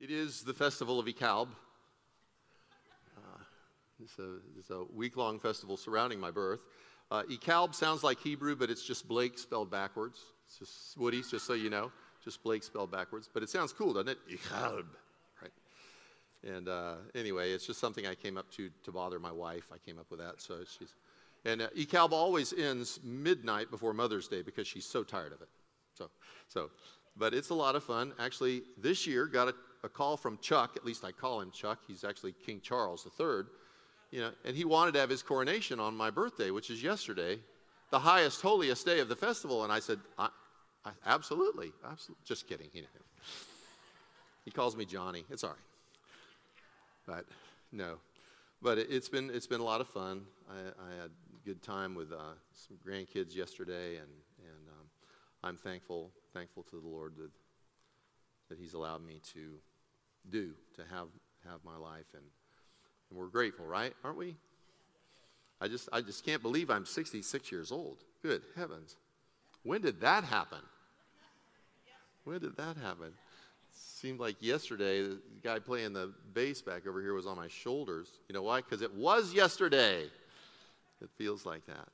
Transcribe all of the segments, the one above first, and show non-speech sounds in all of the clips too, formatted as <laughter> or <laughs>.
It is the festival of Ekalb. Uh, it's a, it's a week long festival surrounding my birth. Uh, sounds like Hebrew, but it's just Blake spelled backwards. It's just Woody, just so you know, just Blake spelled backwards. But it sounds cool, doesn't it? Ekalb, right? And uh, anyway, it's just something I came up to to bother my wife. I came up with that, so she's. And uh, always ends midnight before Mother's Day because she's so tired of it. So, so, but it's a lot of fun. Actually, this year got a a call from Chuck, at least I call him Chuck, he's actually King Charles III, you know, and he wanted to have his coronation on my birthday, which is yesterday, the highest, holiest day of the festival. And I said, I, I, absolutely, absolutely. Just kidding. He, he calls me Johnny. It's all right. But no, but it, has been, it's been a lot of fun. I, I had a good time with uh, some grandkids yesterday, and, and um, I'm thankful, thankful to the Lord that, that He's allowed me to do to have, have my life. And, and we're grateful, right? Aren't we? I just, I just can't believe I'm 66 years old. Good heavens. When did that happen? When did that happen? seemed like yesterday the guy playing the bass back over here was on my shoulders. You know why? Because it was yesterday. It feels like that.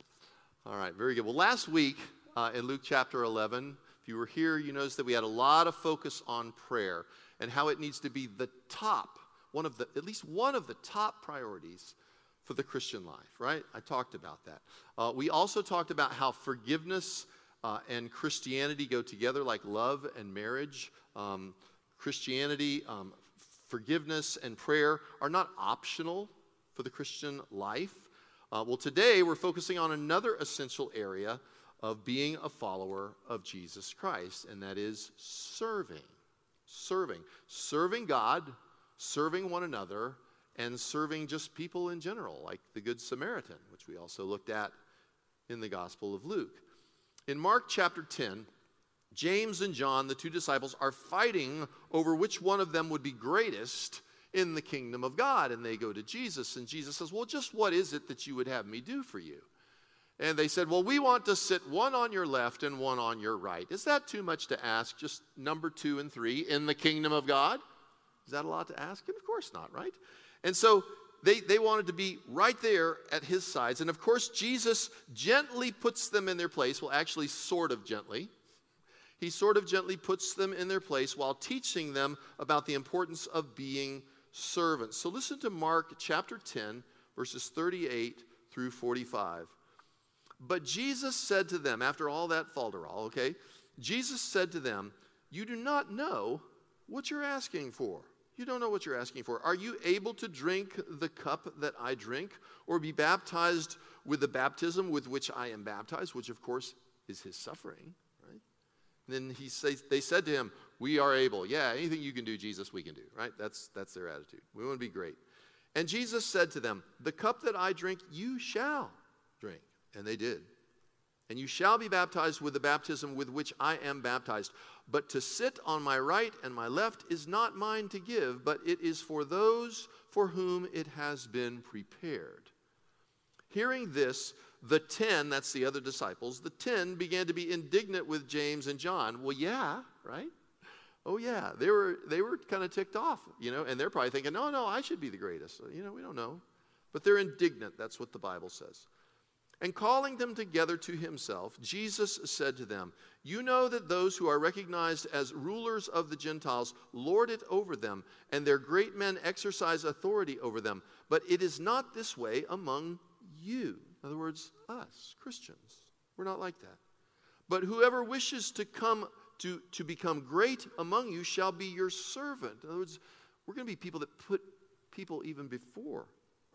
All right, very good. Well, last week uh, in Luke chapter 11, if you were here, you noticed that we had a lot of focus on prayer and how it needs to be the top, one of the, at least one of the top priorities for the Christian life, right? I talked about that. Uh, we also talked about how forgiveness uh, and Christianity go together like love and marriage. Um, Christianity, um, forgiveness, and prayer are not optional for the Christian life. Uh, well, today we're focusing on another essential area of being a follower of Jesus Christ, and that is serving serving. Serving God, serving one another, and serving just people in general, like the Good Samaritan, which we also looked at in the Gospel of Luke. In Mark chapter 10, James and John, the two disciples, are fighting over which one of them would be greatest in the kingdom of God. And they go to Jesus, and Jesus says, Well, just what is it that you would have me do for you? And they said, Well, we want to sit one on your left and one on your right. Is that too much to ask? Just number two and three in the kingdom of God? Is that a lot to ask? And of course not, right? And so they, they wanted to be right there at his sides. And of course, Jesus gently puts them in their place. Well, actually, sort of gently. He sort of gently puts them in their place while teaching them about the importance of being servants. So listen to Mark chapter 10, verses 38 through 45. But Jesus said to them, after all that falderall, okay, Jesus said to them, You do not know what you're asking for. You don't know what you're asking for. Are you able to drink the cup that I drink, or be baptized with the baptism with which I am baptized, which of course is his suffering? Right? then he says, they said to him, We are able. Yeah, anything you can do, Jesus, we can do. Right? That's, that's their attitude. We want to be great. And Jesus said to them, The cup that I drink, you shall drink. And they did. And you shall be baptized with the baptism with which I am baptized. But to sit on my right and my left is not mine to give, but it is for those for whom it has been prepared. Hearing this, the ten, that's the other disciples, the ten began to be indignant with James and John. Well, yeah, right? Oh yeah, they were they were kind of ticked off, you know, and they're probably thinking, "No, no, I should be the greatest." You know, we don't know. But they're indignant, that's what the Bible says. And calling them together to himself, Jesus said to them, You know that those who are recognized as rulers of the Gentiles lord it over them, and their great men exercise authority over them. But it is not this way among you. In other words, us, Christians. We're not like that. But whoever wishes to come to, to become great among you shall be your servant. In other words, we're going to be people that put people even before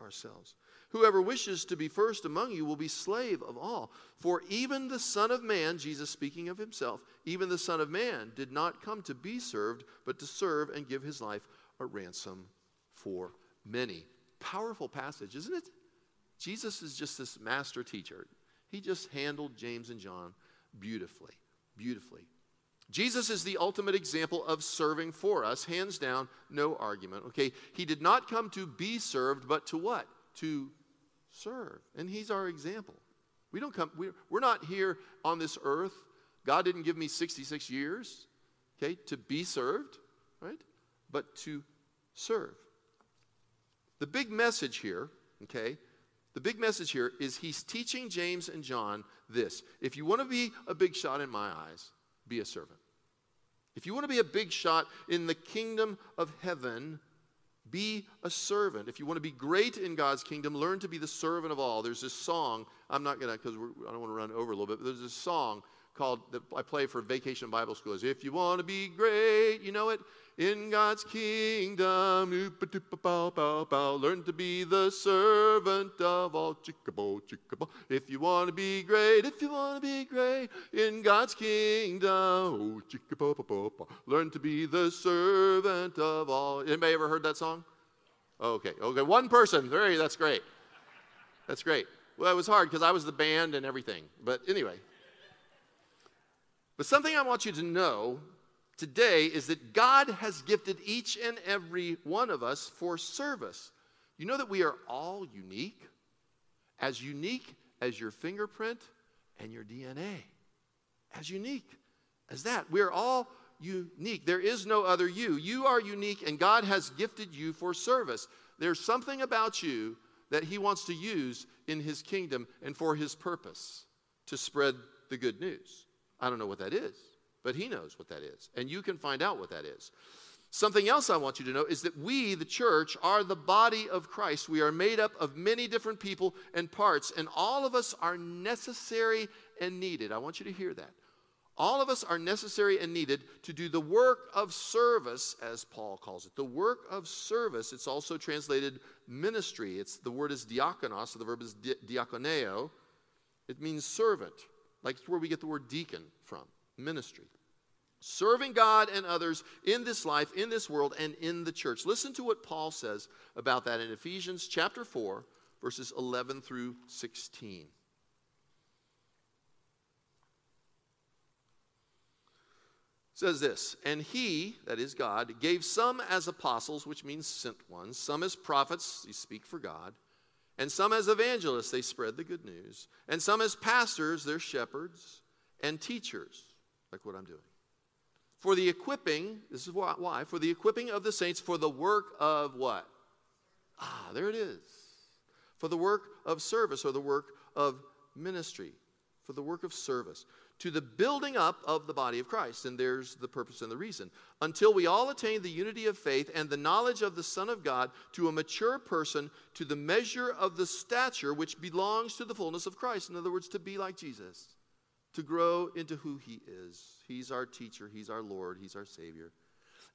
ourselves. Whoever wishes to be first among you will be slave of all. For even the Son of Man, Jesus speaking of himself, even the Son of Man did not come to be served, but to serve and give his life a ransom for many. Powerful passage, isn't it? Jesus is just this master teacher. He just handled James and John beautifully, beautifully. Jesus is the ultimate example of serving for us, hands down, no argument. Okay, he did not come to be served, but to what? To serve. And He's our example. We don't come, we're, not here on this earth. God didn't give me 66 years, okay, to be served, right? but to serve. The big message here, okay, the big message here is he's teaching James and John this. If you want to be a big shot in my eyes, be a servant. If you want to be a big shot in the kingdom of heaven, be a servant. If you want to be great in God's kingdom, learn to be the servant of all. There's this song, I'm not going to, because I don't want to run over a little bit, but there's this song called, that I play for Vacation Bible School. Is If you want to be great, you know it? in God's kingdom. Learn to be the servant of all. If you want to be great, if you want to be great in God's kingdom. Learn to be the servant of all. Anybody ever heard that song? Okay, okay, one person. Very, that's great. That's great. Well, it was hard because I was the band and everything. But anyway. But something I want you to know today is that God has gifted each and every one of us for service. You know that we are all unique, as unique as your fingerprint and your DNA. As unique as that. We are all unique. There is no other you. You are unique, and God has gifted you for service. There's something about you that He wants to use in His kingdom and for His purpose to spread the good news. I don't know what that is but he knows what that is. And you can find out what that is. Something else I want you to know is that we, the church, are the body of Christ. We are made up of many different people and parts, and all of us are necessary and needed. I want you to hear that. All of us are necessary and needed to do the work of service, as Paul calls it. The work of service. It's also translated ministry. It's the word is diakonos, so the verb is di- diakoneo. It means servant, like it's where we get the word deacon from ministry. Serving God and others in this life, in this world, and in the church. Listen to what Paul says about that in Ephesians chapter 4, verses 11 through 16. says this, and he, that is God, gave some as apostles, which means sent ones, some as prophets, they speak for God, and some as evangelists, they spread the good news, and some as pastors, they're shepherds, and teachers like what I'm doing. For the equipping, this is why, for the equipping of the saints for the work of what? Ah, there it is. For the work of service or the work of ministry. For the work of service. To the building up of the body of Christ. And there's the purpose and the reason. Until we all attain the unity of faith and the knowledge of the Son of God to a mature person, to the measure of the stature which belongs to the fullness of Christ. In other words, to be like Jesus to grow into who He is. He's our teacher, He's our Lord, He's our Savior.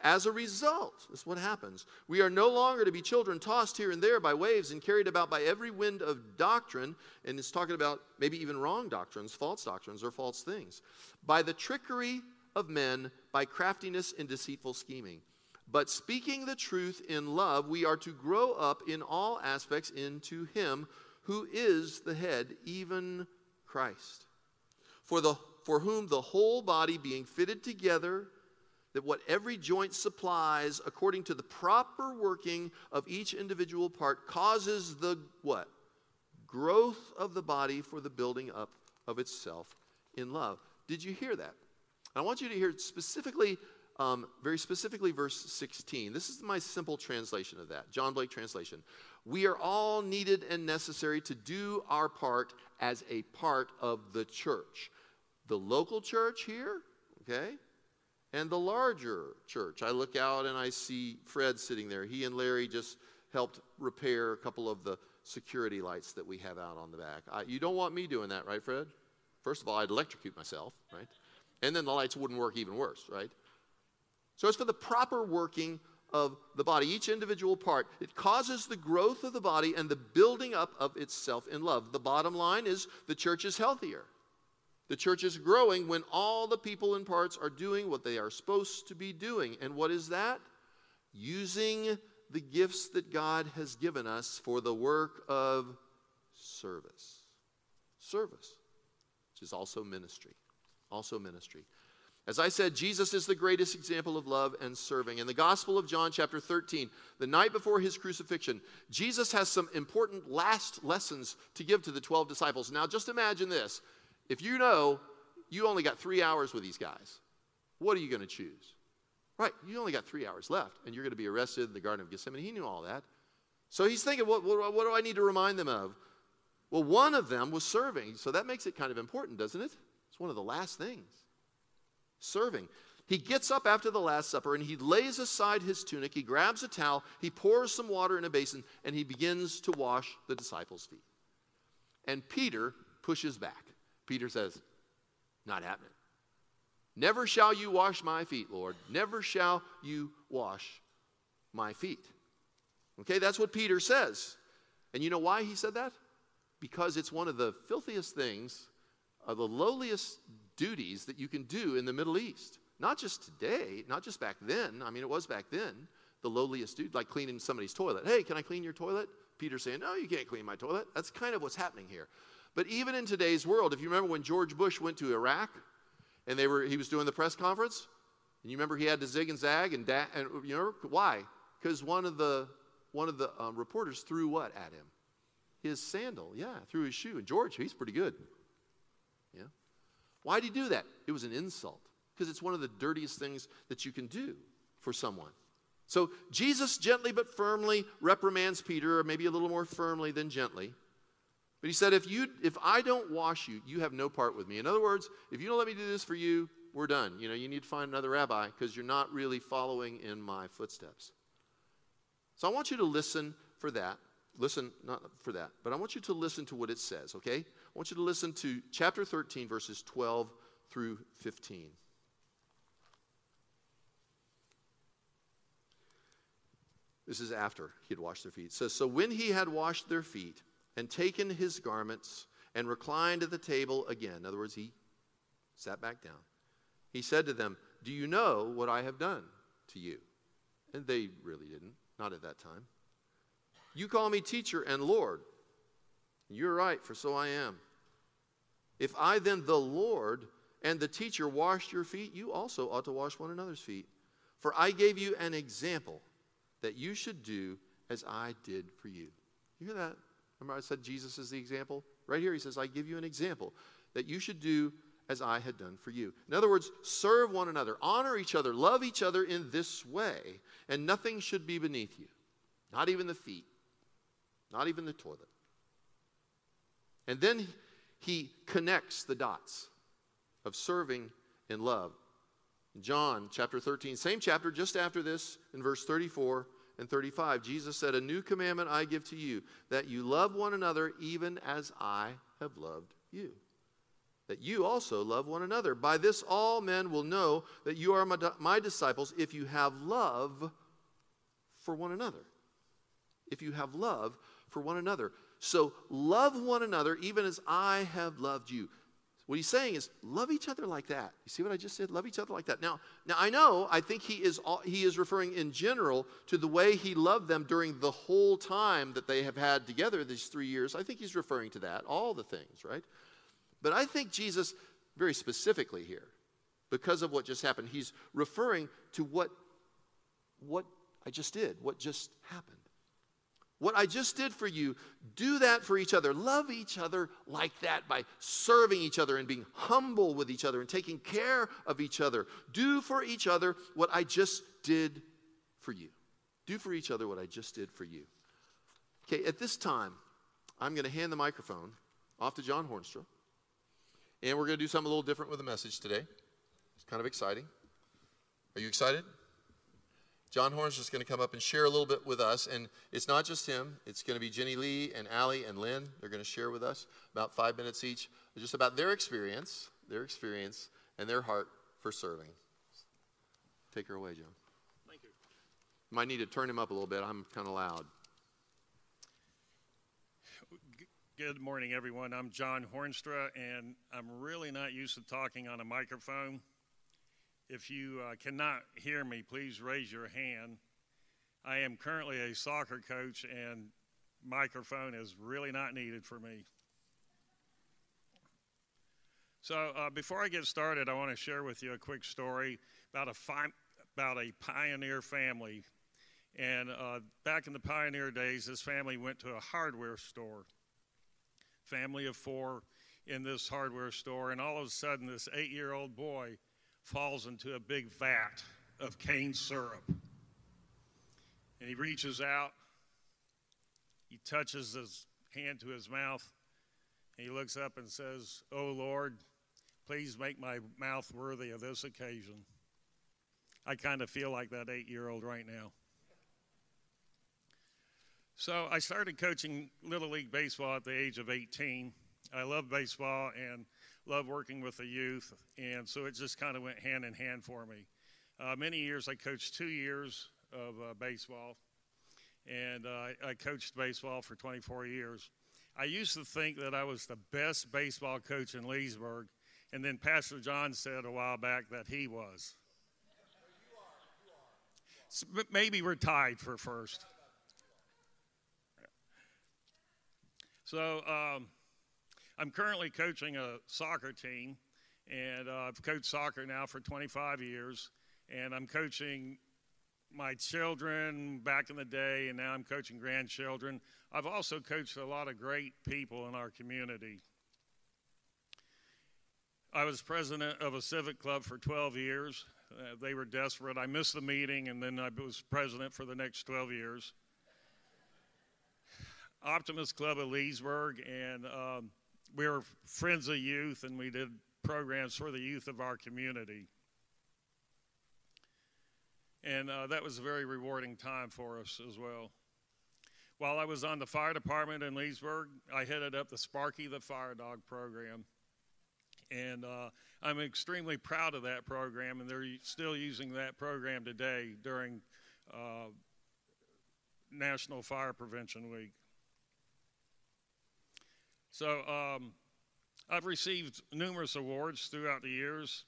As a result, this is what happens. We are no longer to be children tossed here and there by waves and carried about by every wind of doctrine. And it's talking about maybe even wrong doctrines, false doctrines, or false things. By the trickery of men, by craftiness and deceitful scheming. But speaking the truth in love, we are to grow up in all aspects into Him who is the head, even Christ for, the, for whom the whole body being fitted together, that what every joint supplies according to the proper working of each individual part causes the what? Growth of the body for the building up of itself in love. Did you hear that? I want you to hear specifically, um, very specifically, verse 16. This is my simple translation of that, John Blake translation. We are all needed and necessary to do our part as a part of the church the local church here, okay, and the larger church. I look out and I see Fred sitting there. He and Larry just helped repair a couple of the security lights that we have out on the back. I, you don't want me doing that, right, Fred? First of all, I'd electrocute myself, right? And then the lights wouldn't work even worse, right? So it's for the proper working of the body, each individual part. It causes the growth of the body and the building up of itself in love. The bottom line is the church is healthier. The church is growing when all the people in parts are doing what they are supposed to be doing. And what is that? Using the gifts that God has given us for the work of service. Service, which is also ministry. Also ministry. As I said, Jesus is the greatest example of love and serving. In the Gospel of John, chapter 13, the night before his crucifixion, Jesus has some important last lessons to give to the 12 disciples. Now, just imagine this if you know you only got three hours with these guys, what are you going to choose? Right, you only got three hours left, and you're going to be arrested in the Garden of Gethsemane. He knew all that. So he's thinking, what, what, what do I need to remind them of? Well, one of them was serving, so that makes it kind of important, doesn't it? It's one of the last things. Serving. He gets up after the Last Supper and he lays aside his tunic. He grabs a towel, he pours some water in a basin, and he begins to wash the disciples' feet. And Peter pushes back. Peter says, Not happening. Never shall you wash my feet, Lord. Never shall you wash my feet. Okay, that's what Peter says. And you know why he said that? Because it's one of the filthiest things, uh, the lowliest duties that you can do in the Middle East. Not just today, not just back then. I mean, it was back then. The lowliest dude, like cleaning somebody's toilet. Hey, can I clean your toilet? Peter saying, No, you can't clean my toilet. That's kind of what's happening here. But even in today's world, if you remember when George Bush went to Iraq and they were, he was doing the press conference, and you remember he had to zig and zag and, da- and you know why? Because one of the one of the um, reporters threw what at him? His sandal, yeah, threw his shoe. And George, he's pretty good. Yeah. Why did he do that? It was an insult because it's one of the dirtiest things that you can do for someone. So Jesus gently but firmly reprimands Peter, or maybe a little more firmly than gently. But he said, if, you, if I don't wash you, you have no part with me. In other words, if you don't let me do this for you, we're done. You know, you need to find another rabbi because you're not really following in my footsteps. So I want you to listen for that. Listen, not for that, but I want you to listen to what it says, okay? I want you to listen to chapter 13, verses 12 through 15. This is after he had washed their feet. It says, So when he had washed their feet and taken his garments and reclined at the table again, in other words, he sat back down, he said to them, Do you know what I have done to you? And they really didn't, not at that time. You call me teacher and Lord. You're right, for so I am. If I then, the Lord and the teacher, washed your feet, you also ought to wash one another's feet. For I gave you an example that you should do as I did for you. You hear that? Remember, I said Jesus is the example? Right here, he says, I give you an example that you should do as I had done for you. In other words, serve one another, honor each other, love each other in this way, and nothing should be beneath you, not even the feet, not even the toilet. And then he connects the dots of serving and love. John chapter 13, same chapter, just after this, in verse 34 and 35, Jesus said, A new commandment I give to you, that you love one another even as I have loved you. That you also love one another. By this all men will know that you are my, my disciples if you have love for one another. If you have love for one another. So love one another even as I have loved you. What he's saying is love each other like that. You see what I just said? Love each other like that. Now, now I know, I think he is he is referring in general to the way he loved them during the whole time that they have had together these 3 years. I think he's referring to that, all the things, right? But I think Jesus very specifically here because of what just happened, he's referring to what what I just did, what just happened. What I just did for you, do that for each other. Love each other like that by serving each other and being humble with each other and taking care of each other. Do for each other what I just did for you. Do for each other what I just did for you. Okay, at this time, I'm going to hand the microphone off to John Hornstra. And we're going to do something a little different with the message today. It's kind of exciting. Are you excited? John Horn's just going to come up and share a little bit with us. And it's not just him, it's going to be Jenny Lee and Allie and Lynn. They're going to share with us about five minutes each, just about their experience, their experience, and their heart for serving. Take her away, John. Thank you. Might need to turn him up a little bit. I'm kind of loud. Good morning, everyone. I'm John Hornstra, and I'm really not used to talking on a microphone. If you uh, cannot hear me, please raise your hand. I am currently a soccer coach, and microphone is really not needed for me. So, uh, before I get started, I want to share with you a quick story about a fi- about a pioneer family. And uh, back in the pioneer days, this family went to a hardware store. Family of four in this hardware store, and all of a sudden, this eight-year-old boy falls into a big vat of cane syrup. And he reaches out, he touches his hand to his mouth, and he looks up and says, Oh Lord, please make my mouth worthy of this occasion. I kind of feel like that eight year old right now. So I started coaching Little League Baseball at the age of 18. I love baseball and love working with the youth, and so it just kind of went hand in hand for me. Uh, many years I coached two years of uh, baseball, and uh, I coached baseball for 24 years. I used to think that I was the best baseball coach in Leesburg, and then Pastor John said a while back that he was. Maybe we're tied for first. So um, I'm currently coaching a soccer team, and uh, I've coached soccer now for 25 years, and I'm coaching my children back in the day, and now I'm coaching grandchildren. I've also coached a lot of great people in our community. I was president of a civic club for 12 years. Uh, they were desperate. I missed the meeting, and then I was president for the next 12 years. Optimist Club of Leesburg, and um, we were friends of youth, and we did programs for the youth of our community. And uh, that was a very rewarding time for us as well. While I was on the fire department in Leesburg, I headed up the Sparky the Fire Dog program. And uh, I'm extremely proud of that program, and they're still using that program today during uh, National Fire Prevention Week. So um, I've received numerous awards throughout the years.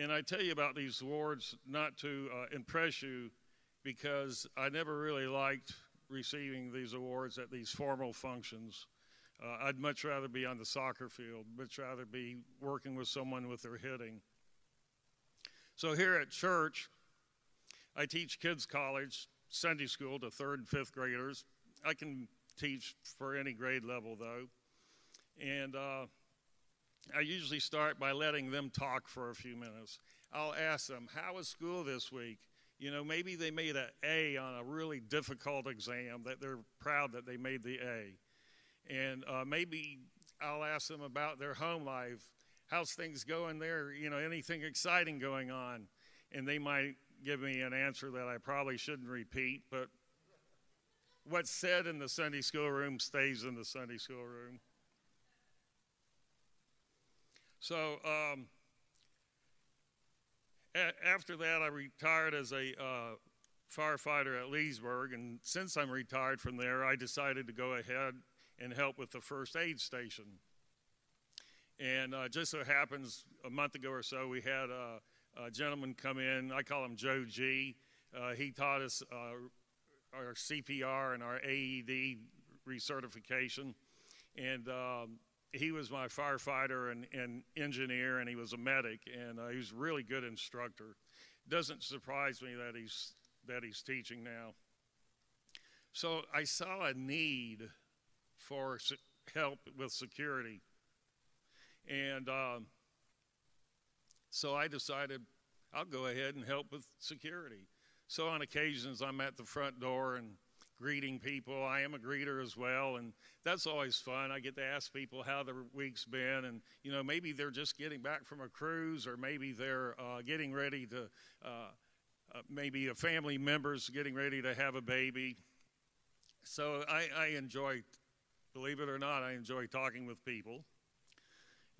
And I tell you about these awards not to uh, impress you because I never really liked receiving these awards at these formal functions. Uh, I'd much rather be on the soccer field, much rather be working with someone with their hitting. So here at church, I teach kids college, Sunday school to third and fifth graders. I can teach for any grade level though. And uh, I usually start by letting them talk for a few minutes. I'll ask them, How was school this week? You know, maybe they made an A on a really difficult exam that they're proud that they made the A. And uh, maybe I'll ask them about their home life. How's things going there? You know, anything exciting going on? And they might give me an answer that I probably shouldn't repeat, but what's said in the Sunday school room stays in the Sunday school room. So um, a- after that, I retired as a uh, firefighter at Leesburg, and since I'm retired from there, I decided to go ahead and help with the first aid station. And uh, just so happens, a month ago or so, we had a, a gentleman come in. I call him Joe G. Uh, he taught us uh, our CPR and our AED recertification. And um, he was my firefighter and, and, engineer, and he was a medic, and uh, he was a really good instructor. Doesn't surprise me that he's that he's teaching now. So I saw a need for help with security, and um, so I decided I'll go ahead and help with security. So on occasions I'm at the front door and greeting people. I am a greeter as well, and that's always fun. I get to ask people how their week's been, and you know maybe they're just getting back from a cruise, or maybe they're uh, getting ready to, uh, uh, maybe a family member's getting ready to have a baby. So I, I enjoy, believe it or not, I enjoy talking with people,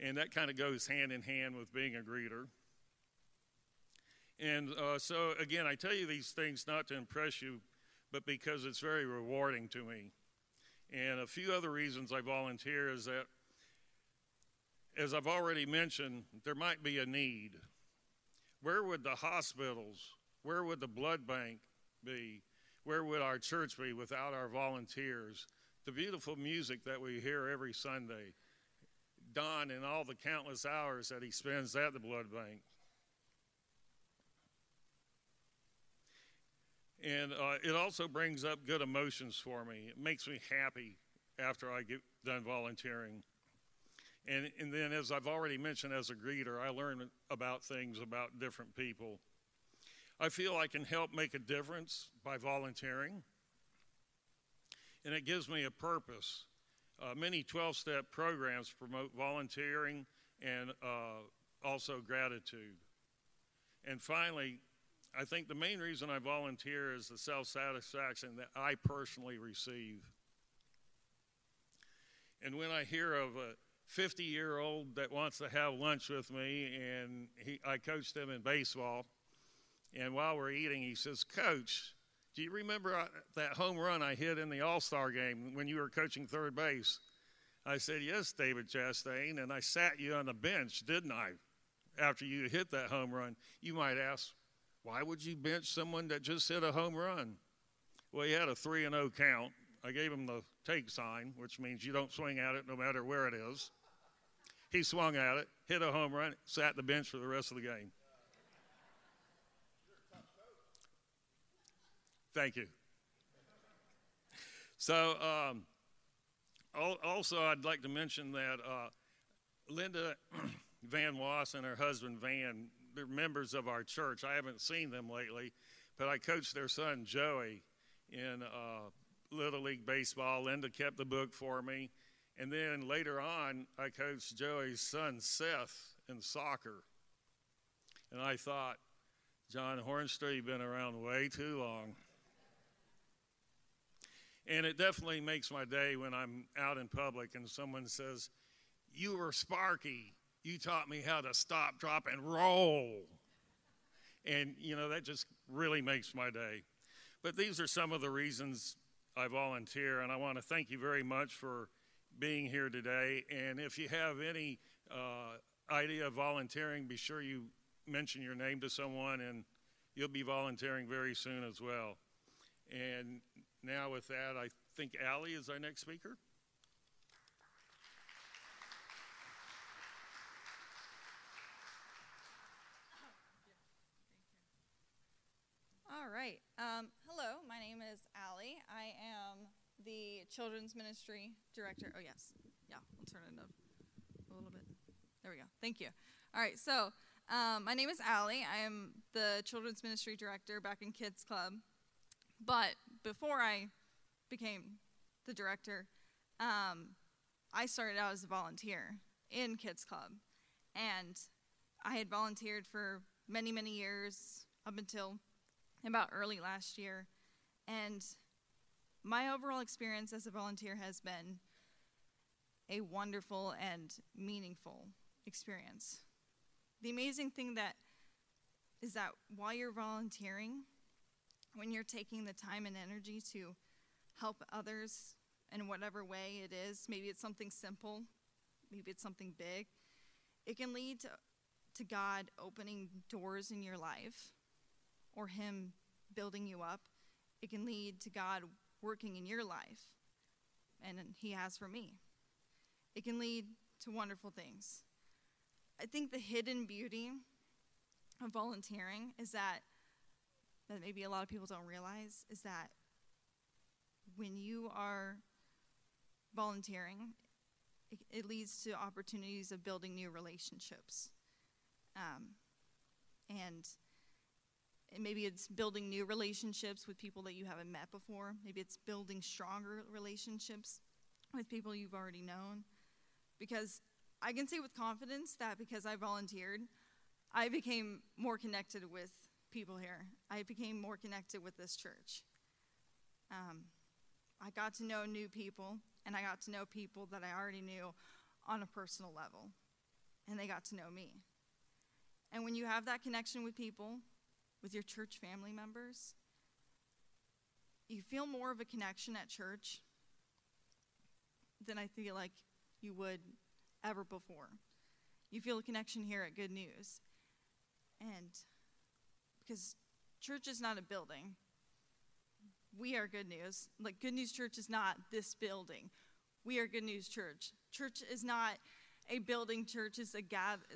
and that kind of goes hand in hand with being a greeter. And uh, so, again, I tell you these things not to impress you, but because it's very rewarding to me. And a few other reasons I volunteer is that, as I've already mentioned, there might be a need. Where would the hospitals, where would the blood bank be? Where would our church be without our volunteers? The beautiful music that we hear every Sunday. Don and all the countless hours that he spends at the blood bank. And uh, it also brings up good emotions for me. It makes me happy after I get done volunteering. And, and then, as I've already mentioned, as a greeter, I learn about things about different people. I feel I can help make a difference by volunteering, and it gives me a purpose. Uh, many 12 step programs promote volunteering and uh, also gratitude. And finally, I think the main reason I volunteer is the self satisfaction that I personally receive. And when I hear of a 50 year old that wants to have lunch with me, and he, I coached him in baseball, and while we're eating, he says, Coach, do you remember uh, that home run I hit in the All Star game when you were coaching third base? I said, Yes, David Chastain, and I sat you on the bench, didn't I? After you hit that home run. You might ask, why would you bench someone that just hit a home run? Well, he had a 3 and 0 count. I gave him the take sign, which means you don't swing at it no matter where it is. He swung at it, hit a home run, sat the bench for the rest of the game. Thank you. So, um, also, I'd like to mention that uh, Linda <clears throat> Van Wass and her husband Van members of our church. I haven't seen them lately, but I coached their son Joey in uh, Little League Baseball. Linda kept the book for me. And then later on, I coached Joey's son Seth in soccer. And I thought, John Hornstra, you've been around way too long. And it definitely makes my day when I'm out in public and someone says, You were Sparky. You taught me how to stop, drop, and roll. And, you know, that just really makes my day. But these are some of the reasons I volunteer, and I want to thank you very much for being here today. And if you have any uh, idea of volunteering, be sure you mention your name to someone, and you'll be volunteering very soon as well. And now, with that, I think Allie is our next speaker. All right. Um, hello, my name is Allie. I am the Children's Ministry Director. Oh, yes. Yeah, I'll turn it up a little bit. There we go. Thank you. All right, so um, my name is Allie. I am the Children's Ministry Director back in Kids Club. But before I became the director, um, I started out as a volunteer in Kids Club. And I had volunteered for many, many years up until about early last year. And my overall experience as a volunteer has been a wonderful and meaningful experience. The amazing thing that is that while you're volunteering, when you're taking the time and energy to help others in whatever way it is, maybe it's something simple, maybe it's something big, it can lead to, to God opening doors in your life or Him building you up. It can lead to God working in your life, and He has for me. It can lead to wonderful things. I think the hidden beauty of volunteering is that that maybe a lot of people don't realize is that when you are volunteering, it, it leads to opportunities of building new relationships. Um, and maybe it's building new relationships with people that you haven't met before. Maybe it's building stronger relationships with people you've already known. Because I can say with confidence that because I volunteered, I became more connected with people here. I became more connected with this church. Um, I got to know new people, and I got to know people that I already knew on a personal level, and they got to know me. And when you have that connection with people, with your church family members, you feel more of a connection at church than I feel like you would ever before. You feel a connection here at Good News. And because church is not a building, we are Good News. Like, Good News Church is not this building. We are Good News Church. Church is not a building, church is a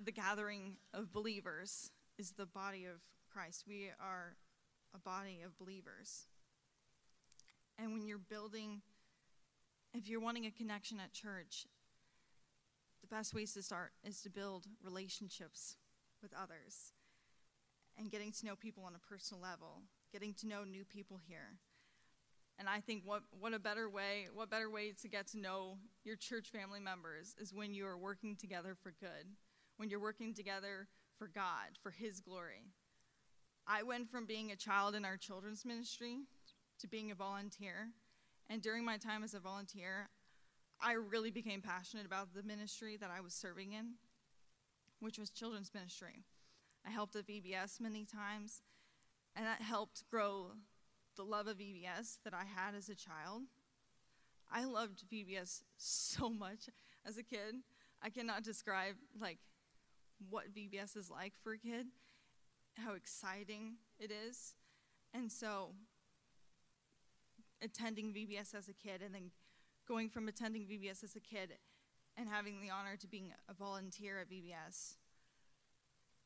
the gathering of believers, is the body of Christ. We are a body of believers. And when you're building, if you're wanting a connection at church, the best ways to start is to build relationships with others. and getting to know people on a personal level, getting to know new people here. And I think what, what a better way, what better way to get to know your church family members is when you are working together for good, when you're working together for God, for His glory. I went from being a child in our children's ministry to being a volunteer. And during my time as a volunteer, I really became passionate about the ministry that I was serving in, which was children's ministry. I helped at VBS many times, and that helped grow the love of VBS that I had as a child. I loved VBS so much as a kid. I cannot describe like what VBS is like for a kid, how exciting it is. And so attending VBS as a kid and then going from attending VBS as a kid and having the honor to being a volunteer at VBS,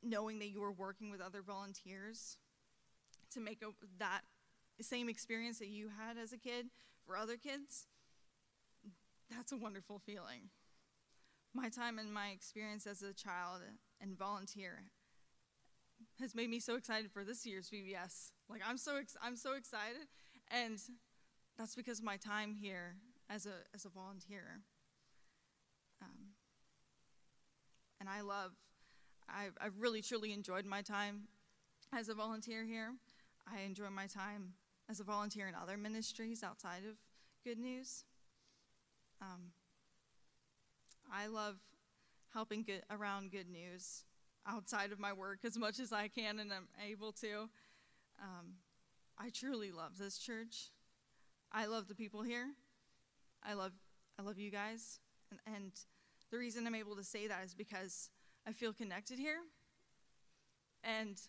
knowing that you were working with other volunteers to make a, that same experience that you had as a kid for other kids, that's a wonderful feeling. My time and my experience as a child and volunteer has made me so excited for this year's VBS. Like I'm so ex- I'm so excited, and that's because of my time here as a as a volunteer. Um, and I love, I've, I've really truly enjoyed my time as a volunteer here. I enjoy my time as a volunteer in other ministries outside of Good News. Um, I love helping get around Good News outside of my work as much as I can and I'm able to. Um, I truly love this church. I love the people here. I love I love you guys, and, and the reason I'm able to say that is because I feel connected here, and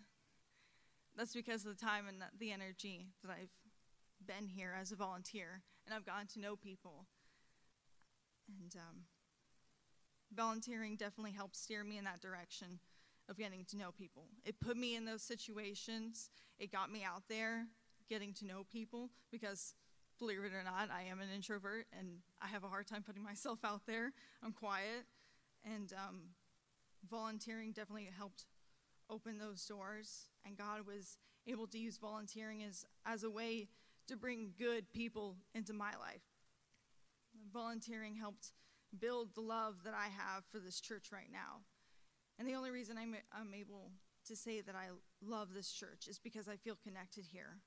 that's because of the time and the, energy that I've been here as a volunteer, and I've gotten to know people. And um, volunteering definitely helped steer me in that direction of getting to know people. It put me in those situations. It got me out there, getting to know people because believe it or not, I am an introvert and I have a hard time putting myself out there. I'm quiet, and um, volunteering definitely helped open those doors. And God was able to use volunteering as, as a way to bring good people into my life. Volunteering helped build the love that I have for this church right now. And the only reason I'm, I'm able to say that I love this church is because I feel connected here.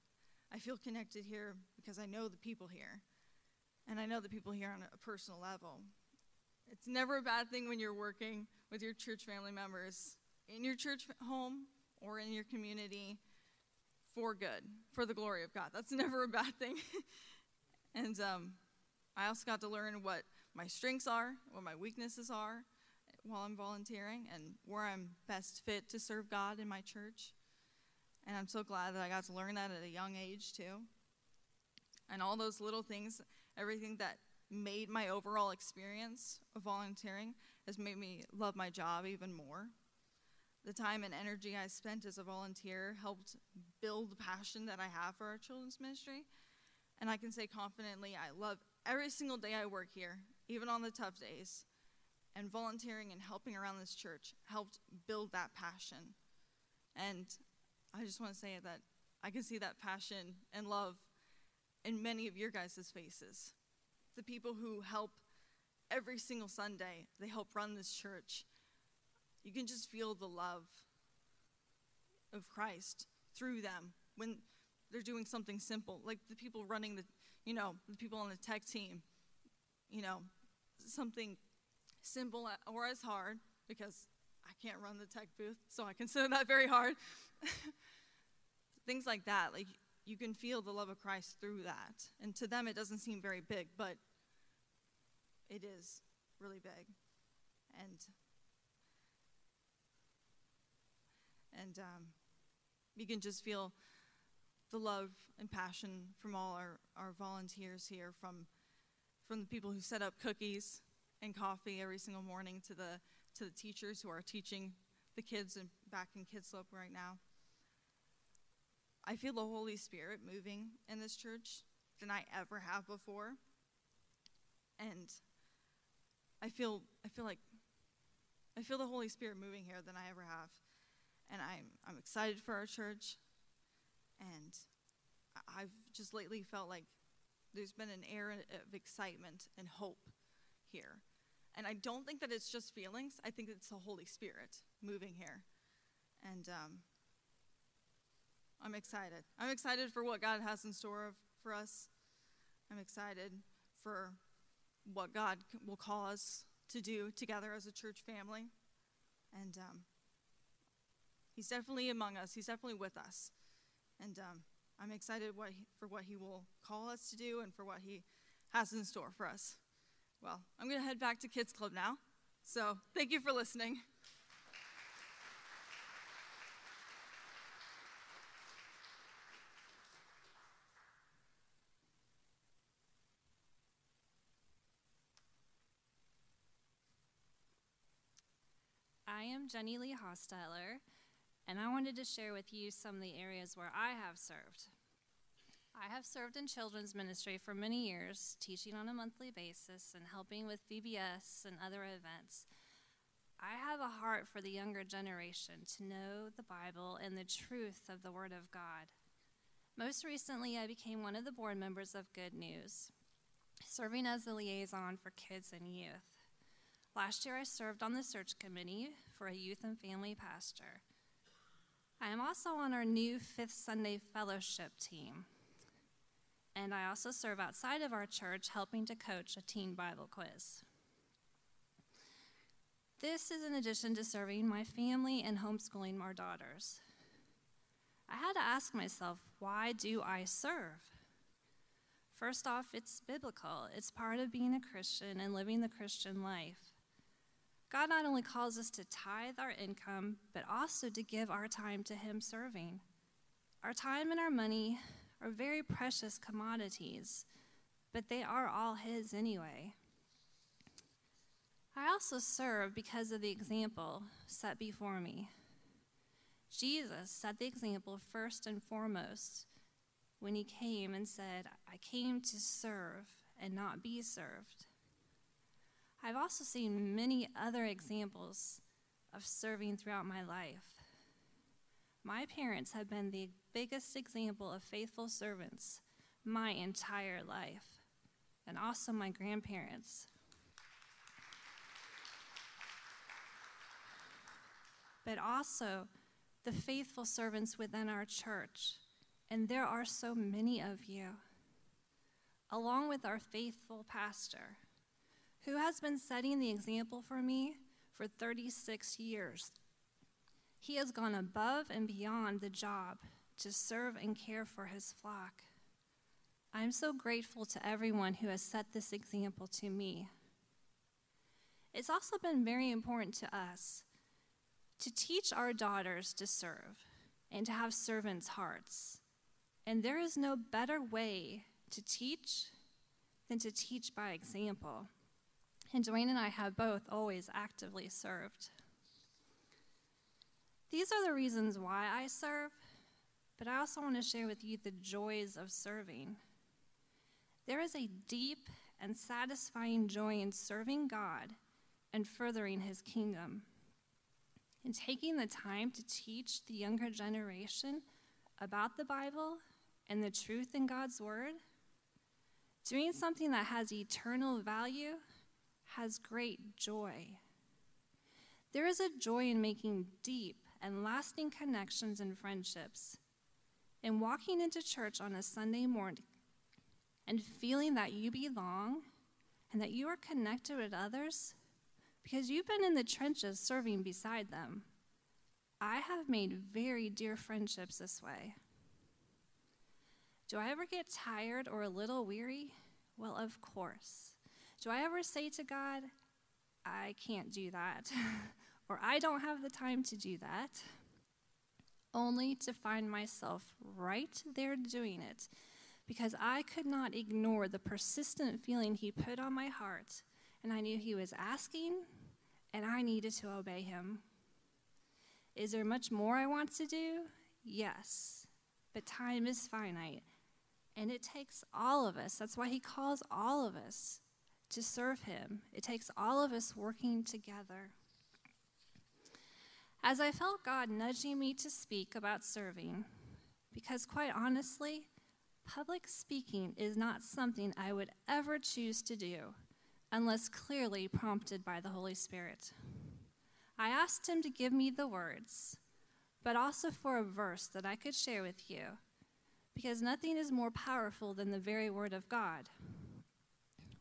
I feel connected here because I know the people here. And I know the people here on a personal level. It's never a bad thing when you're working with your church family members in your church home or in your community for good, for the glory of God. That's <laughs> never a bad thing. <laughs> and um, I also got to learn what my strengths are, what my weaknesses are while I'm volunteering, and where I'm best fit to serve God in my church. And I'm so glad that I got to learn that at a young age, too. And all those little things, everything that made my overall experience of volunteering has made me love my job even more. The time and energy I spent as a volunteer helped build the passion that I have for our children's ministry. And I can say confidently, I love every single day I work here, even on the tough days. And volunteering and helping around this church helped build that passion. And I just want to say that I can see that passion and love in many of your guys' faces. The people who help every single Sunday, they help run this church. You can just feel the love of Christ through them when they're doing something simple, like the people running the, you know, the people on the tech team, you know, something simple or as hard because I can't run the tech booth, so I consider <laughs> that very hard. <laughs> Things like that, like you can feel the love of Christ through that. And to them, it doesn't seem very big, but it is really big. And and um, you can just feel the love and passion from all our, our volunteers here, from from the people who set up cookies and coffee every single morning to the to the teachers who are teaching the kids in, back in kids' Kidslope right now. I feel the Holy Spirit moving in this church than I ever have before. And I feel I feel like I feel the Holy Spirit moving here than I ever have. and I'm, I'm excited for our church. And I've just lately felt like there's been an air of excitement and hope here. And I don't think that it's just feelings, I think it's the Holy Spirit moving here. And um, I'm excited. I'm excited for what God has in store for us. I'm excited for what God will call us to do together as a church family. And um, He's definitely among us, He's definitely with us. And um, I'm excited what he, for what He will call us to do and for what He has in store for us. Well, I'm going to head back to Kids Club now. So thank you for listening. I am Jenny Lee Hostetler, and I wanted to share with you some of the areas where I have served. I have served in children's ministry for many years, teaching on a monthly basis and helping with VBS and other events. I have a heart for the younger generation to know the Bible and the truth of the Word of God. Most recently, I became one of the board members of Good News, serving as the liaison for kids and youth. Last year, I served on the search committee for a youth and family pastor. I am also on our new Fifth Sunday Fellowship team. And I also serve outside of our church helping to coach a teen Bible quiz. This is in addition to serving my family and homeschooling our daughters. I had to ask myself, why do I serve? First off, it's biblical. It's part of being a Christian and living the Christian life. God not only calls us to tithe our income, but also to give our time to Him serving. Our time and our money are very precious commodities, but they are all His anyway. I also serve because of the example set before me. Jesus set the example first and foremost when he came and said, I came to serve and not be served. I've also seen many other examples of serving throughout my life. My parents have been the biggest example of faithful servants my entire life, and also my grandparents. But also the faithful servants within our church, and there are so many of you, along with our faithful pastor who has been setting the example for me for 36 years. He has gone above and beyond the job to serve and care for his flock. I'm so grateful to everyone who has set this example to me. It's also been very important to us to teach our daughters to serve and to have servants' hearts. And there is no better way to teach than to teach by example. And Dwayne and I have both always actively served. These are the reasons why I serve, but I also want to share with you the joys of serving. There is a deep and satisfying joy in serving God and furthering his kingdom. In taking the time to teach the younger generation about the Bible and the truth in God's Word, doing something that has eternal value has great joy. There is a joy in making deep and lasting connections and friendships, in walking into church on a Sunday morning and feeling that you belong and that you are connected with others because you've been in the trenches serving beside them. I have made very dear friendships this way. Do I ever get tired or a little weary? Well, of course. Do I ever say to God, I can't do that, <laughs> or I don't have the time to do that? Only to find myself right there doing it because I could not ignore the persistent feeling He put on my heart, and I knew He was asking, and I needed to obey Him. Is there much more I want to do? Yes, but time is finite, and it takes all of us. That's why He calls all of us to serve Him. It takes all of us working together. As I felt God nudging me to speak about serving, because quite honestly, public speaking is not something I would ever choose to do unless clearly prompted by the Holy Spirit. I asked Him to give me the words, but also for a verse that I could share with you, because nothing is more powerful than the very Word of God.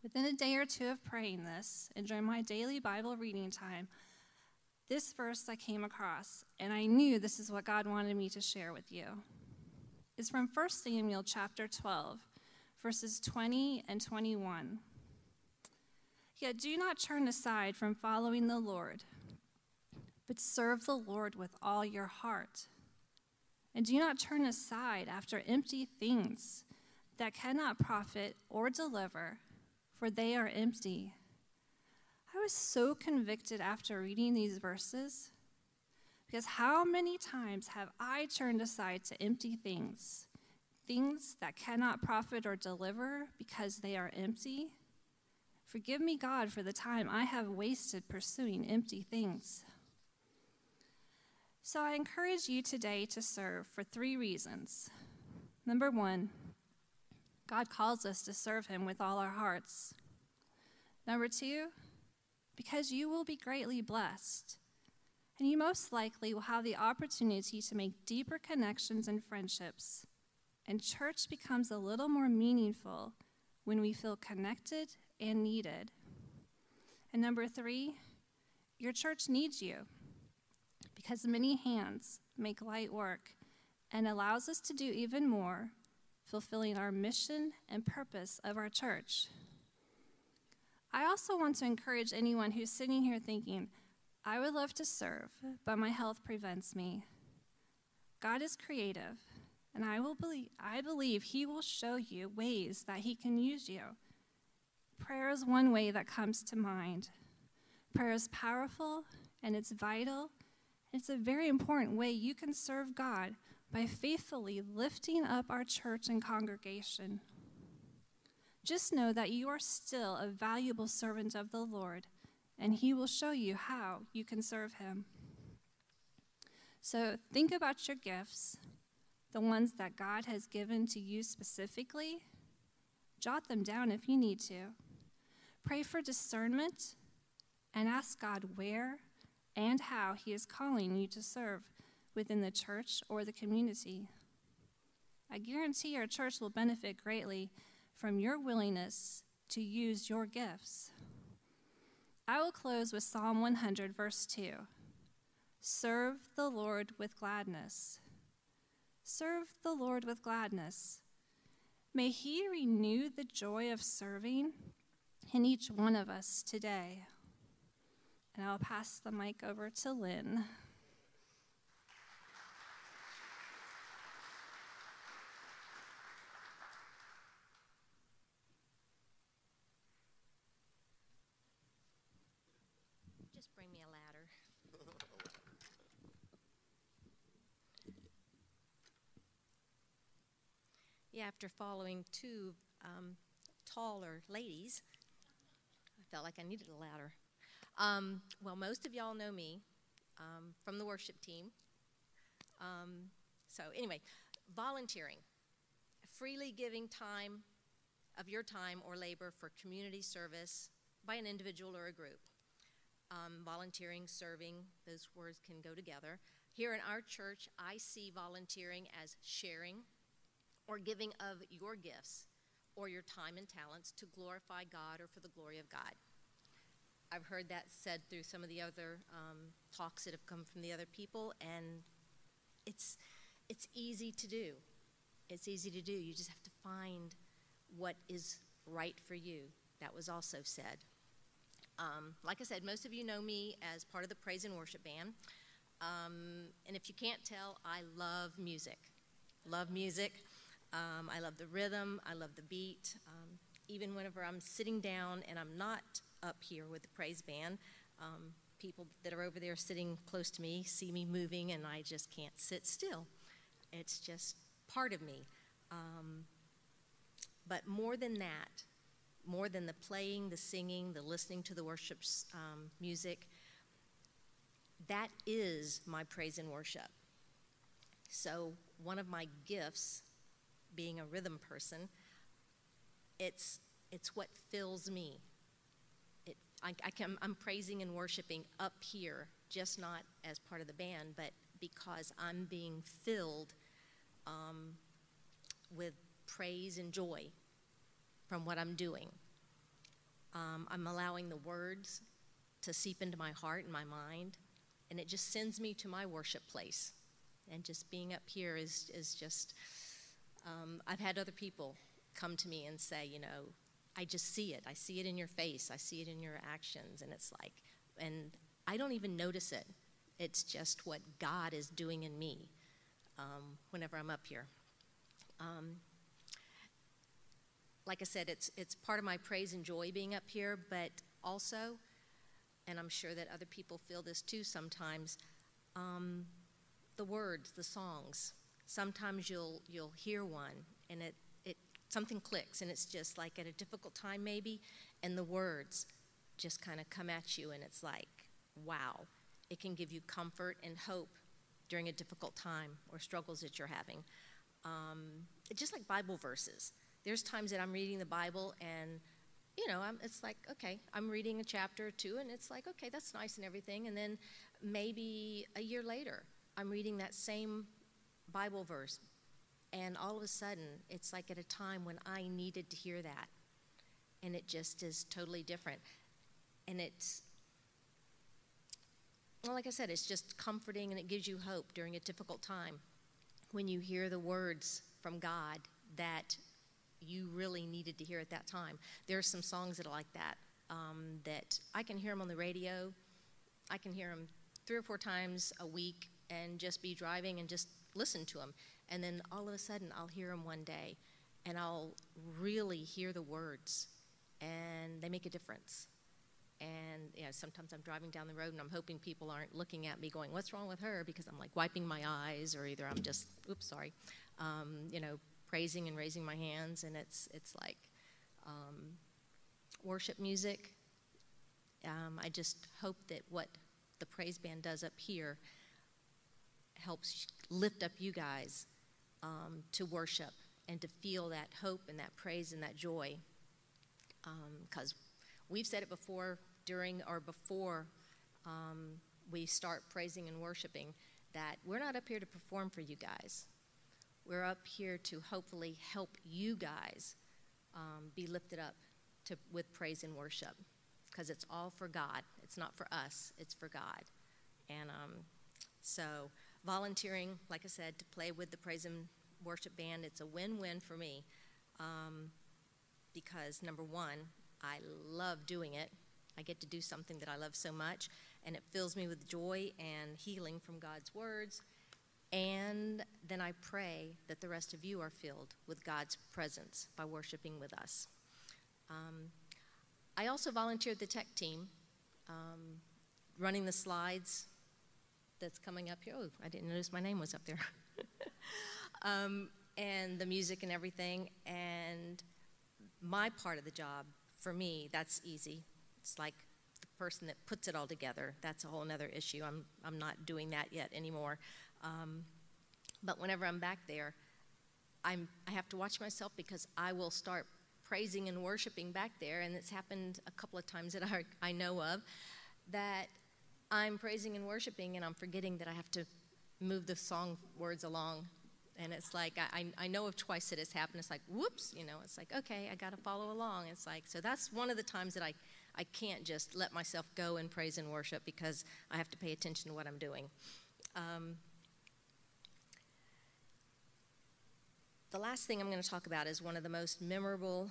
Within a day or two of praying this, and during my daily Bible reading time, this verse I came across, and I knew this is what God wanted me to share with you. It's from 1 Samuel chapter 12, verses 20 and 21. Yet do not turn aside from following the Lord, but serve the Lord with all your heart. And do not turn aside after empty things that cannot profit or deliver for they are empty. Was so convicted after reading these verses because how many times have I turned aside to empty things, things that cannot profit or deliver because they are empty? Forgive me, God, for the time I have wasted pursuing empty things. So I encourage you today to serve for three reasons. Number one, God calls us to serve Him with all our hearts. Number two, because you will be greatly blessed. And you most likely will have the opportunity to make deeper connections and friendships. And church becomes a little more meaningful when we feel connected and needed. And number three, your church needs you because many hands make light work and allows us to do even more fulfilling our mission and purpose of our church. I also want to encourage anyone who's sitting here thinking, I would love to serve, but my health prevents me. God is creative, and I, will believe, I believe He will show you ways that He can use you. Prayer is one way that comes to mind. Prayer is powerful and it's vital. It's a very important way you can serve God by faithfully lifting up our church and congregation. Just know that you are still a valuable servant of the Lord, and He will show you how you can serve Him. So think about your gifts, the ones that God has given to you specifically. Jot them down if you need to. Pray for discernment and ask God where and how He is calling you to serve within the church or the community. I guarantee our church will benefit greatly from your willingness to use your gifts. I will close with Psalm 100, verse 2. Serve the Lord with gladness. Serve the Lord with gladness. May He renew the joy of serving in each one of us today. And I'll pass the mic over to Lynn. yeah, after following two um, taller ladies, I felt like I needed a ladder. Um, well, most of y'all know me um, from the worship team. Um, so, anyway, volunteering, freely giving time of your time or labor for community service by an individual or a group. Um, volunteering, serving, those words can go together. Here in our church, I see volunteering as sharing or giving of your gifts or your time and talents to glorify God or for the glory of God. I've heard that said through some of the other um, talks that have come from the other people, and it's it's easy to do. It's easy to do. You just have to find what is right for you. That was also said. Um, like I said, most of you know me as part of the praise and worship band. Um, and if you can't tell, I love music. Love music. Um, I love the rhythm, I love the beat. Um, even whenever I'm sitting down and I'm not up here with the praise band, um, people that are over there sitting close to me see me moving and I just can't sit still. It's just part of me. Um, but more than that, more than the playing, the singing, the listening to the worship um, music, that is my praise and worship. So, one of my gifts, being a rhythm person, it's, it's what fills me. It, I, I can, I'm praising and worshiping up here, just not as part of the band, but because I'm being filled um, with praise and joy from what I'm doing. Um, I'm allowing the words to seep into my heart and my mind, and it just sends me to my worship place. And just being up here is, is just, um, I've had other people come to me and say, you know, I just see it. I see it in your face. I see it in your actions. And it's like, and I don't even notice it. It's just what God is doing in me um, whenever I'm up here. Um, like I said, it's, it's part of my praise and joy being up here, but also, and I'm sure that other people feel this too sometimes, um, the words, the songs. Sometimes you'll, you'll hear one and it, it, something clicks and it's just like at a difficult time maybe, and the words just kind of come at you and it's like, wow. It can give you comfort and hope during a difficult time or struggles that you're having. Um, just like Bible verses there's times that I'm reading the Bible and you know, I'm, it's like, okay, I'm reading a chapter or two, and it's like, okay, that's nice and everything. And then maybe a year later, I'm reading that same Bible verse, and all of a sudden, it's like at a time when I needed to hear that. And it just is totally different. And it's, well, like I said, it's just comforting and it gives you hope during a difficult time when you hear the words from God that you really needed to hear at that time. There are some songs that are like that, um, that I can hear them on the radio. I can hear them three or four times a week and just be driving and just listen to them. And then all of a sudden, I'll hear them one day and I'll really hear the words and they make a difference. And you know, sometimes I'm driving down the road and I'm hoping people aren't looking at me going, What's wrong with her? Because I'm like wiping my eyes, or either I'm just, oops, sorry, um, you know, praising and raising my hands, and it's it's like um, worship music. Um, I just hope that what the praise band does up here helps lift up you guys um, to worship and to feel that hope and that praise and that joy. Because um, we've said it before, during or before um, we start praising and worshiping, that we're not up here to perform for you guys. We're up here to hopefully help you guys um, be lifted up to, with praise and worship because it's all for God. It's not for us, it's for God. And um, so, volunteering, like I said, to play with the praise and worship band, it's a win win for me um, because number one, I love doing it. I get to do something that I love so much, and it fills me with joy and healing from God's words and then I pray that the rest of you are filled with God's presence by worshiping with us. Um, I also volunteered the tech team, um, running the slides that's coming up here. Oh, I didn't notice my name was up there. <laughs> um, and the music and everything. And my part of the job, for me, that's easy. It's like the person that puts it all together. That's a whole other issue. I'm, I'm not doing that yet anymore. Um, but whenever I'm back there, I'm, I have to watch myself because I will start praising and worshiping back there, and it's happened a couple of times that I, I know of, that I'm praising and worshiping, and I'm forgetting that I have to move the song words along. And it's like, I, I know of twice that it's happened. It's like, whoops, you know, it's like, okay, I got to follow along. It's like, so that's one of the times that I, I can't just let myself go and praise and worship because I have to pay attention to what I'm doing. Um, The last thing I'm going to talk about is one of the most memorable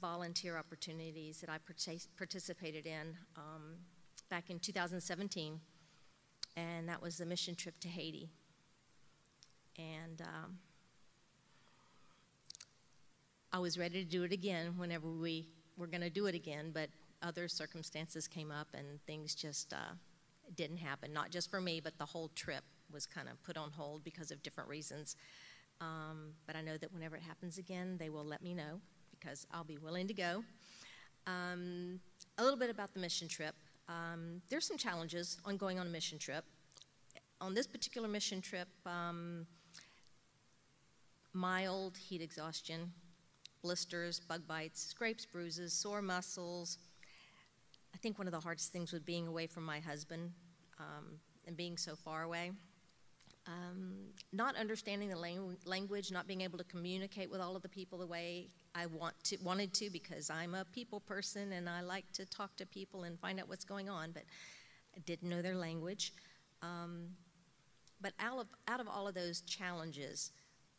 volunteer opportunities that I participated in um, back in 2017, and that was the mission trip to Haiti. And um, I was ready to do it again whenever we were going to do it again, but other circumstances came up and things just uh, didn't happen. Not just for me, but the whole trip was kind of put on hold because of different reasons. Um, but I know that whenever it happens again, they will let me know because I'll be willing to go. Um, a little bit about the mission trip. Um, there's some challenges on going on a mission trip. On this particular mission trip, um, mild heat exhaustion, blisters, bug bites, scrapes, bruises, sore muscles. I think one of the hardest things was being away from my husband um, and being so far away. Um, not understanding the lang- language, not being able to communicate with all of the people the way I want to, wanted to, because I'm a people person and I like to talk to people and find out what's going on, but I didn't know their language. Um, but out of, out of all of those challenges,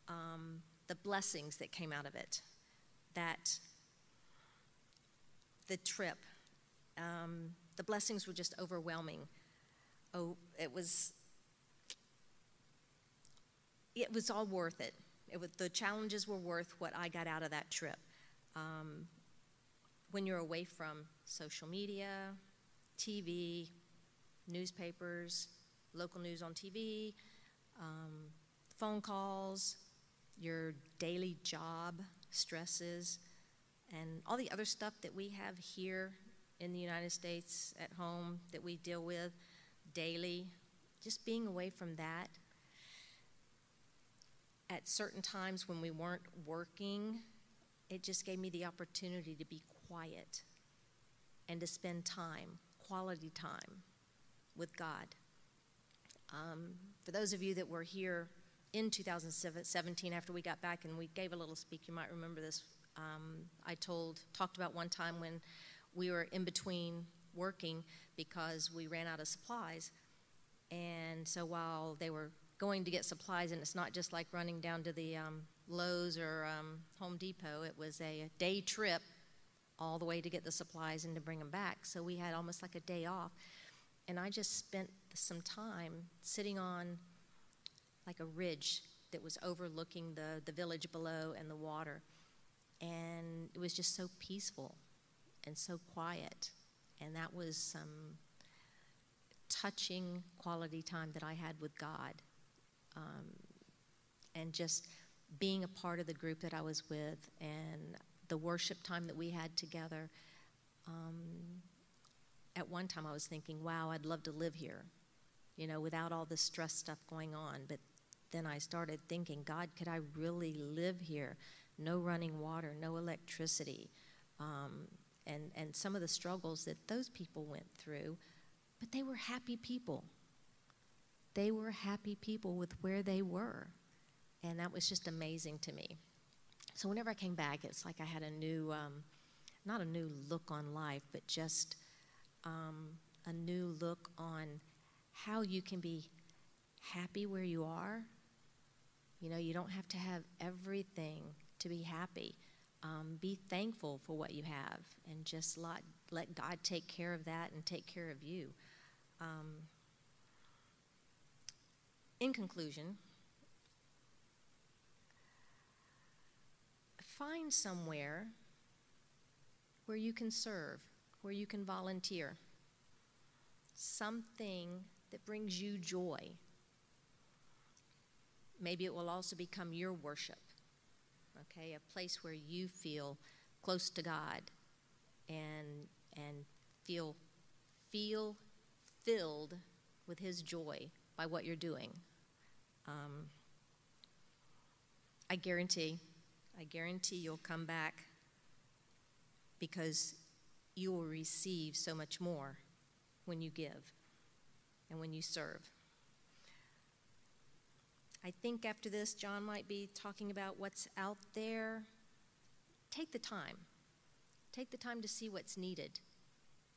um, the blessings that came out of it, that the trip, um, the blessings were just overwhelming. Oh, it was it was all worth it. It was, the challenges were worth what I got out of that trip. Um, when you're away from social media, TV, newspapers, local news on TV, um, phone calls, your daily job stresses, and all the other stuff that we have here in the United States at home that we deal with daily, just being away from that at certain times when we weren't working, it just gave me the opportunity to be quiet and to spend time, quality time with God. Um, for those of you that were here in 2017 after we got back and we gave a little speak, you might remember this. Um, I told, talked about one time when we were in between working because we ran out of supplies. And so while they were going to get supplies, and it's not just like running down to the um, Lowe's or um, Home Depot. It was a day trip all the way to get the supplies and to bring them back. So we had almost like a day off. And I just spent some time sitting on like a ridge that was overlooking the, the village below and the water. And it was just so peaceful and so quiet. And that was some touching quality time that I had with God um, and just being a part of the group that I was with and the worship time that we had together. Um, at one time, I was thinking, wow, I'd love to live here, you know, without all this stress stuff going on. But then I started thinking, God, could I really live here? No running water, no electricity, um, and, and some of the struggles that those people went through, but they were happy people they were happy people with where they were. And that was just amazing to me. So whenever I came back, it's like I had a new, um, not a new look on life, but just um, a new look on how you can be happy where you are. You know, you don't have to have everything to be happy. Um, be thankful for what you have and just let, let God take care of that and take care of you. In conclusion, find somewhere where you can serve, where you can volunteer, something that brings you joy. Maybe it will also become your worship, okay? A place where you feel close to God and, and feel, feel filled with His joy by what you're doing. Um, I guarantee, I guarantee you'll come back because you will receive so much more when you give and when you serve. I think after this, John might be talking about what's out there. Take the time. Take the time to see what's needed.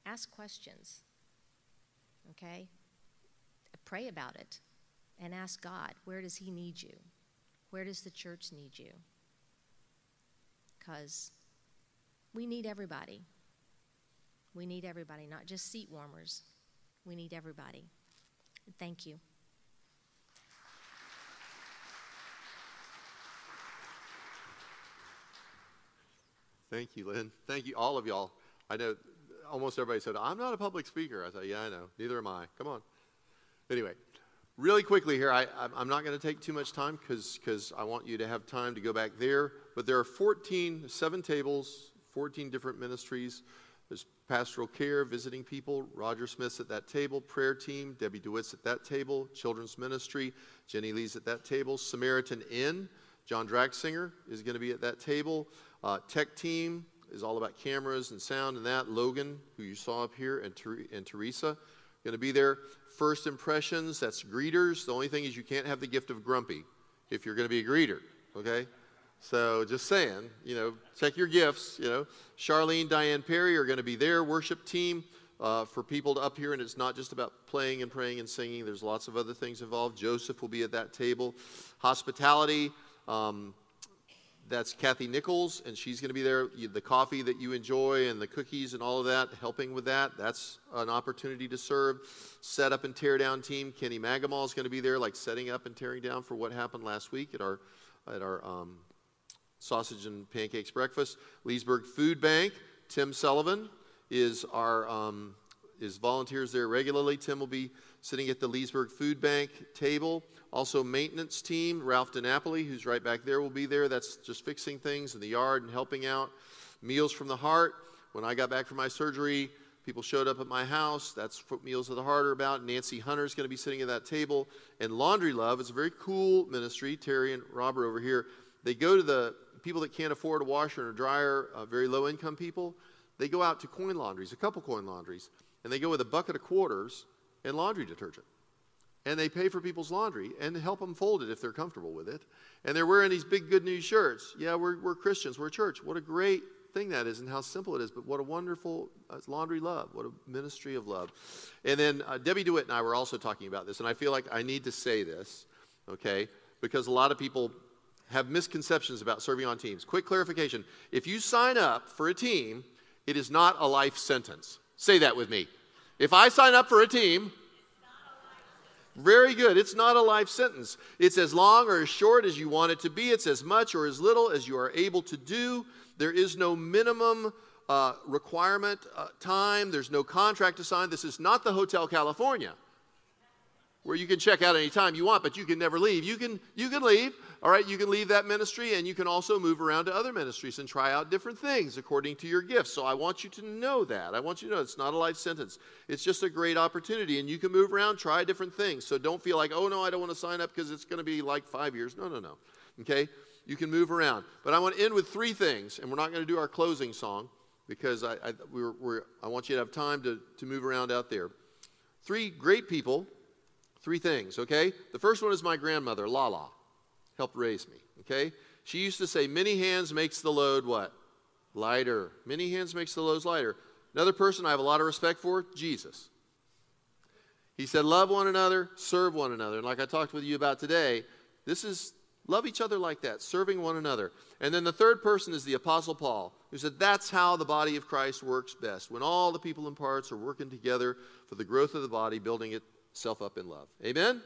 Ask questions. Okay? Pray about it and ask God, where does He need you? Where does the church need you? Because we need everybody. We need everybody, not just seat warmers. We need everybody. Thank you. Thank you, Lynn. Thank you, all of y'all. I know almost everybody said, I'm not a public speaker. I said, Yeah, I know. Neither am I. Come on. Anyway, really quickly here, I, am not going to take too much time because I want you to have time to go back there. But there are 14, seven tables, 14 different ministries. There's pastoral care, visiting people. Roger Smith's at that table. Prayer team. Debbie DeWitt's at that table. Children's ministry. Jenny Lee's at that table. Samaritan Inn. John Draxinger is going to be at that table. Uh, tech team is all about cameras and sound and that. Logan, who you saw up here, and, Ter- and Teresa going to be there. First impressions, that's greeters. The only thing is you can't have the gift of grumpy if you're going to be a greeter, okay? So just saying, you know, check your gifts. You know, Charlene, Diane Perry are going to be there. Worship team uh, for people to up here, and it's not just about playing and praying and singing. There's lots of other things involved. Joseph will be at that table. Hospitality. Um, that's Kathy Nichols, and she's going to be there. The coffee that you enjoy and the cookies and all of that, helping with that. That's an opportunity to serve. Set up and tear down team. Kenny Magamal is going to be there, like setting up and tearing down for what happened last week at our at our um, sausage and pancakes breakfast. Leesburg Food Bank. Tim Sullivan is our um, is volunteers there regularly. Tim will be sitting at the Leesburg Food Bank table. Also, maintenance team, Ralph DiNapoli, who's right back there, will be there. That's just fixing things in the yard and helping out. Meals from the Heart. When I got back from my surgery, people showed up at my house. That's what Meals of the Heart are about. Nancy Hunter is going to be sitting at that table. And Laundry Love is a very cool ministry. Terry and Robert over here. They go to the people that can't afford a washer and a dryer, uh, very low income people. They go out to coin laundries, a couple coin laundries, and they go with a bucket of quarters and laundry detergent and they pay for people's laundry and help them fold it if they're comfortable with it. And they're wearing these big good news shirts. Yeah, we're, we're Christians, we're a church. What a great thing that is and how simple it is, but what a wonderful uh, laundry love. What a ministry of love. And then uh, Debbie DeWitt and I were also talking about this, and I feel like I need to say this, okay, because a lot of people have misconceptions about serving on teams. Quick clarification if you sign up for a team, it is not a life sentence. Say that with me. If I sign up for a team, very good. It's not a life sentence. It's as long or as short as you want it to be. It's as much or as little as you are able to do. There is no minimum uh, requirement uh, time. There's no contract to sign. This is not the Hotel California where you can check out anytime you want, but you can never leave. You can, you can leave, all right? You can leave that ministry and you can also move around to other ministries and try out different things according to your gifts. So I want you to know that. I want you to know it's not a life sentence. It's just a great opportunity and you can move around, try different things. So don't feel like, oh no, I don't want to sign up because it's going to be like five years. No, no, no. Okay? You can move around. But I want to end with three things, and we're not going to do our closing song because I, I, we're, we're, I want you to have time to, to move around out there. Three great people Three things, okay? The first one is my grandmother, Lala, helped raise me, okay? She used to say, many hands makes the load what? Lighter. Many hands makes the loads lighter. Another person I have a lot of respect for, Jesus. He said, love one another, serve one another. And like I talked with you about today, this is love each other like that, serving one another. And then the third person is the Apostle Paul, who said, that's how the body of Christ works best. When all the people and parts are working together for the growth of the body, building it self up in love. Amen?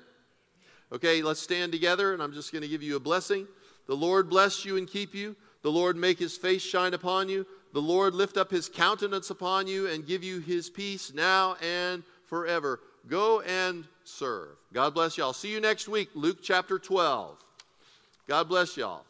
Okay, let's stand together, and I'm just going to give you a blessing. The Lord bless you and keep you. The Lord make his face shine upon you. The Lord lift up his countenance upon you and give you his peace now and forever. Go and serve. God bless y'all. See you next week, Luke chapter 12. God bless y'all.